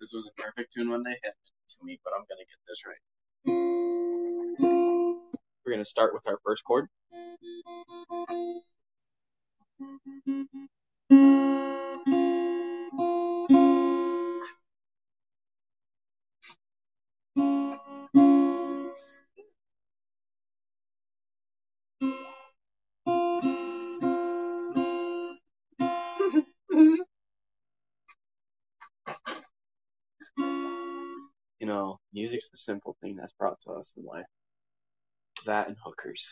This was a perfect tune when they hit it to me, but I'm gonna get this right. We're gonna start with our first chord. You know, music's the simple thing that's brought to us in life. That and hookers.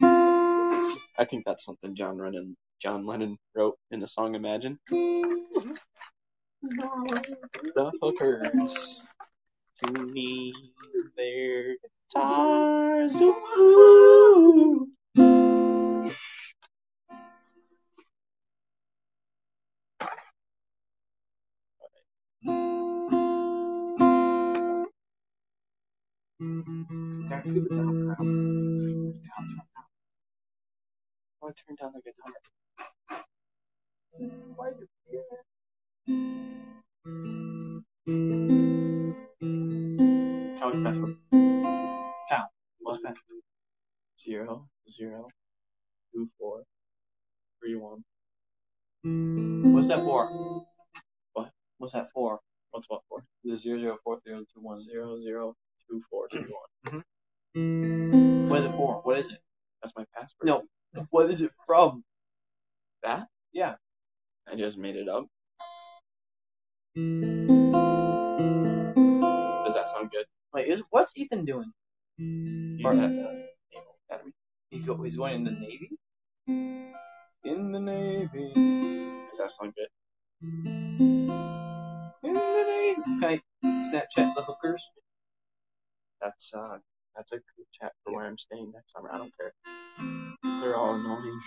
I think that's something John Lennon John Lennon wrote in the song Imagine. The hookers tuning their guitars. Ooh. Oh, I turned down the guitar. Count special. Count. What's that? Zero, zero, two, four, three, one. What's that for? What? What's that for? What's what for? The zero zero four three zero two one. Zero, zero, two, four, three, one. Mm-hmm. What is it for? What is it? That's my password. No. What is it from? That? Yeah. I just made it up. Does that sound good? Wait, is what's Ethan doing? He's Or- at the Naval Academy. He go, he's going in the Navy. In the Navy. Does that sound good? In the Navy. Can I Snapchat the hookers? That's uh, that's a group chat for where I'm staying next summer. I don't mm-hmm. care. They're all annoying.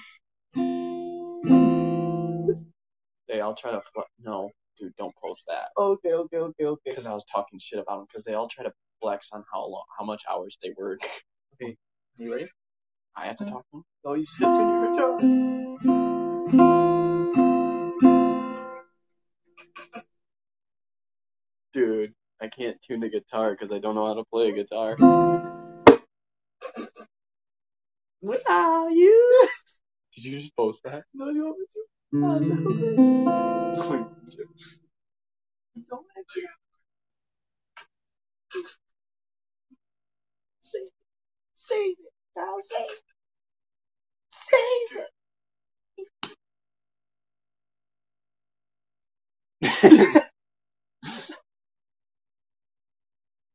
They all try to fl- no, dude, don't post that Okay, okay, okay, okay. because I was talking shit about them because they all try to flex on how long, how much hours they work. Okay, you ready? I have to mm-hmm. talk to them. Oh, you should tune your guitar. Dude, I can't tune the guitar because I don't know how to play a guitar. Without you. Did you just post that? No, you want me to? Mm. Oh, no. Don't actually. Save it. Save it. Now save it. Save it.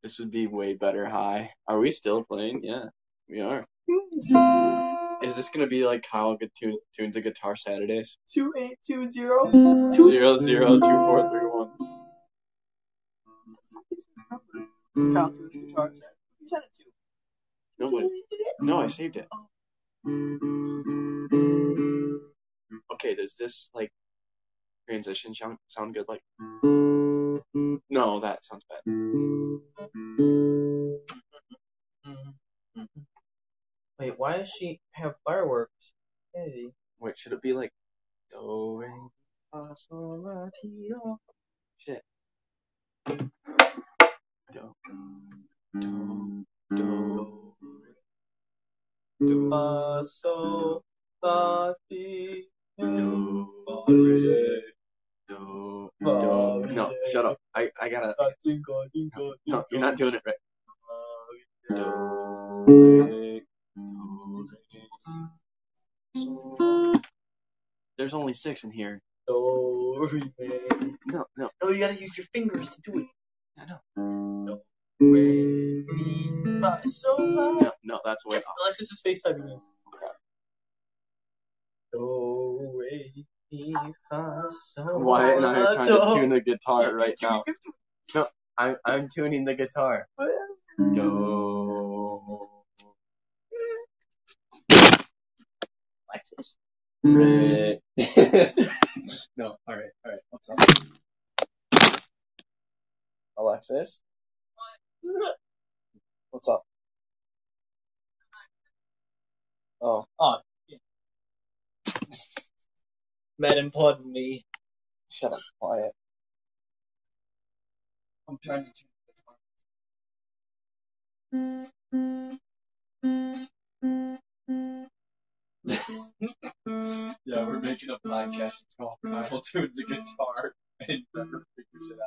this would be way better high. Are we still playing? Yeah, we are. Hmm. Is this gonna be like Kyle get tune, tunes a guitar Saturdays? Two eight two zero two Zero zero two four three one. To his guitar set. You sent it to. Nobody. No, I saved it. Okay, does this like transition sound sound good? Like, no, that sounds bad. Why does she have fireworks? Kennedy. Wait, should it be like do re fa sol la ti do? Shit. Do do do do Fa sol la ti do do re do Fa do. No, shut up. I I gotta. fa No, you're not doing it right. Do re do re si. There's only six in here. re mi. No, no, Oh, you gotta use your fingers to do it. I know. Do re mi fa sol la. No, no, that's way off. Alexis is FaceTiming you. Okay. Do re mi fa sol Wyatt and I are trying to tune a guitar right now. to me, give it to I'm I'm tuning the guitar. me. Do Re. no, all right, all right. What's up, Alexis? What's up? Oh, Oh. Madam, pardon me. shut up, quiet. I'm trying to tune Yeah, we're making a podcast. It's called Kyle Tunes a Guitar and Trevor figures it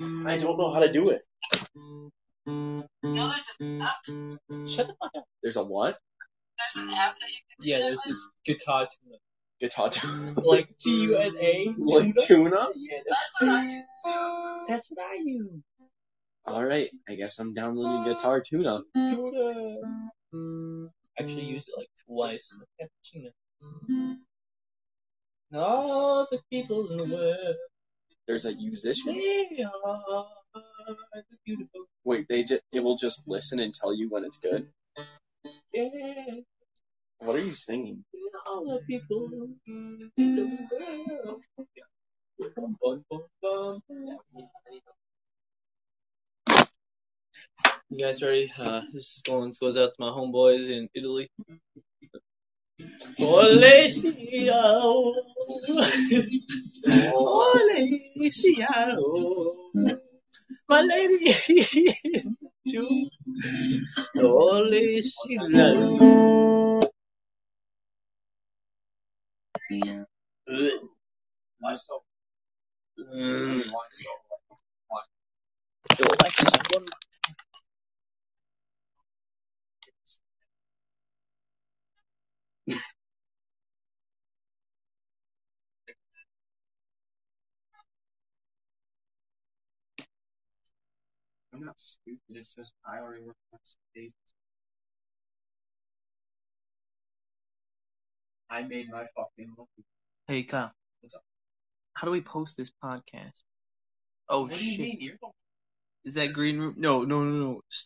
out. I don't know how to do it. No, there's an app. Shut the fuck up. There's a what? There's an app that you can Yeah, there's it this guitar tuna. Guitar tune. Like T U N A. like tuna? Yeah, with. That's what I use too. That's what I use. Alright, I guess I'm downloading Guitar Tuna. Tuna. Actually mm. used it like twice in the cappuccino. All the people in the mm. world, There's a musician? they are beautiful. Wait, they just it will just listen and tell you when it's good? Yeah, What are you singing? all the people in the world. You guys ready? Uh, this is going, this goes out to my homeboys in Italy. My lady. Ju- Olesiao. Why so? Mm. Why so? Yo, Alexis, one I'm not stupid. It's just I already work on days. I made my fucking movie. Hey, Kyle. What's up? How do we post this podcast? Oh What shit! mean? You're the Is that green room? No, no, no, no. The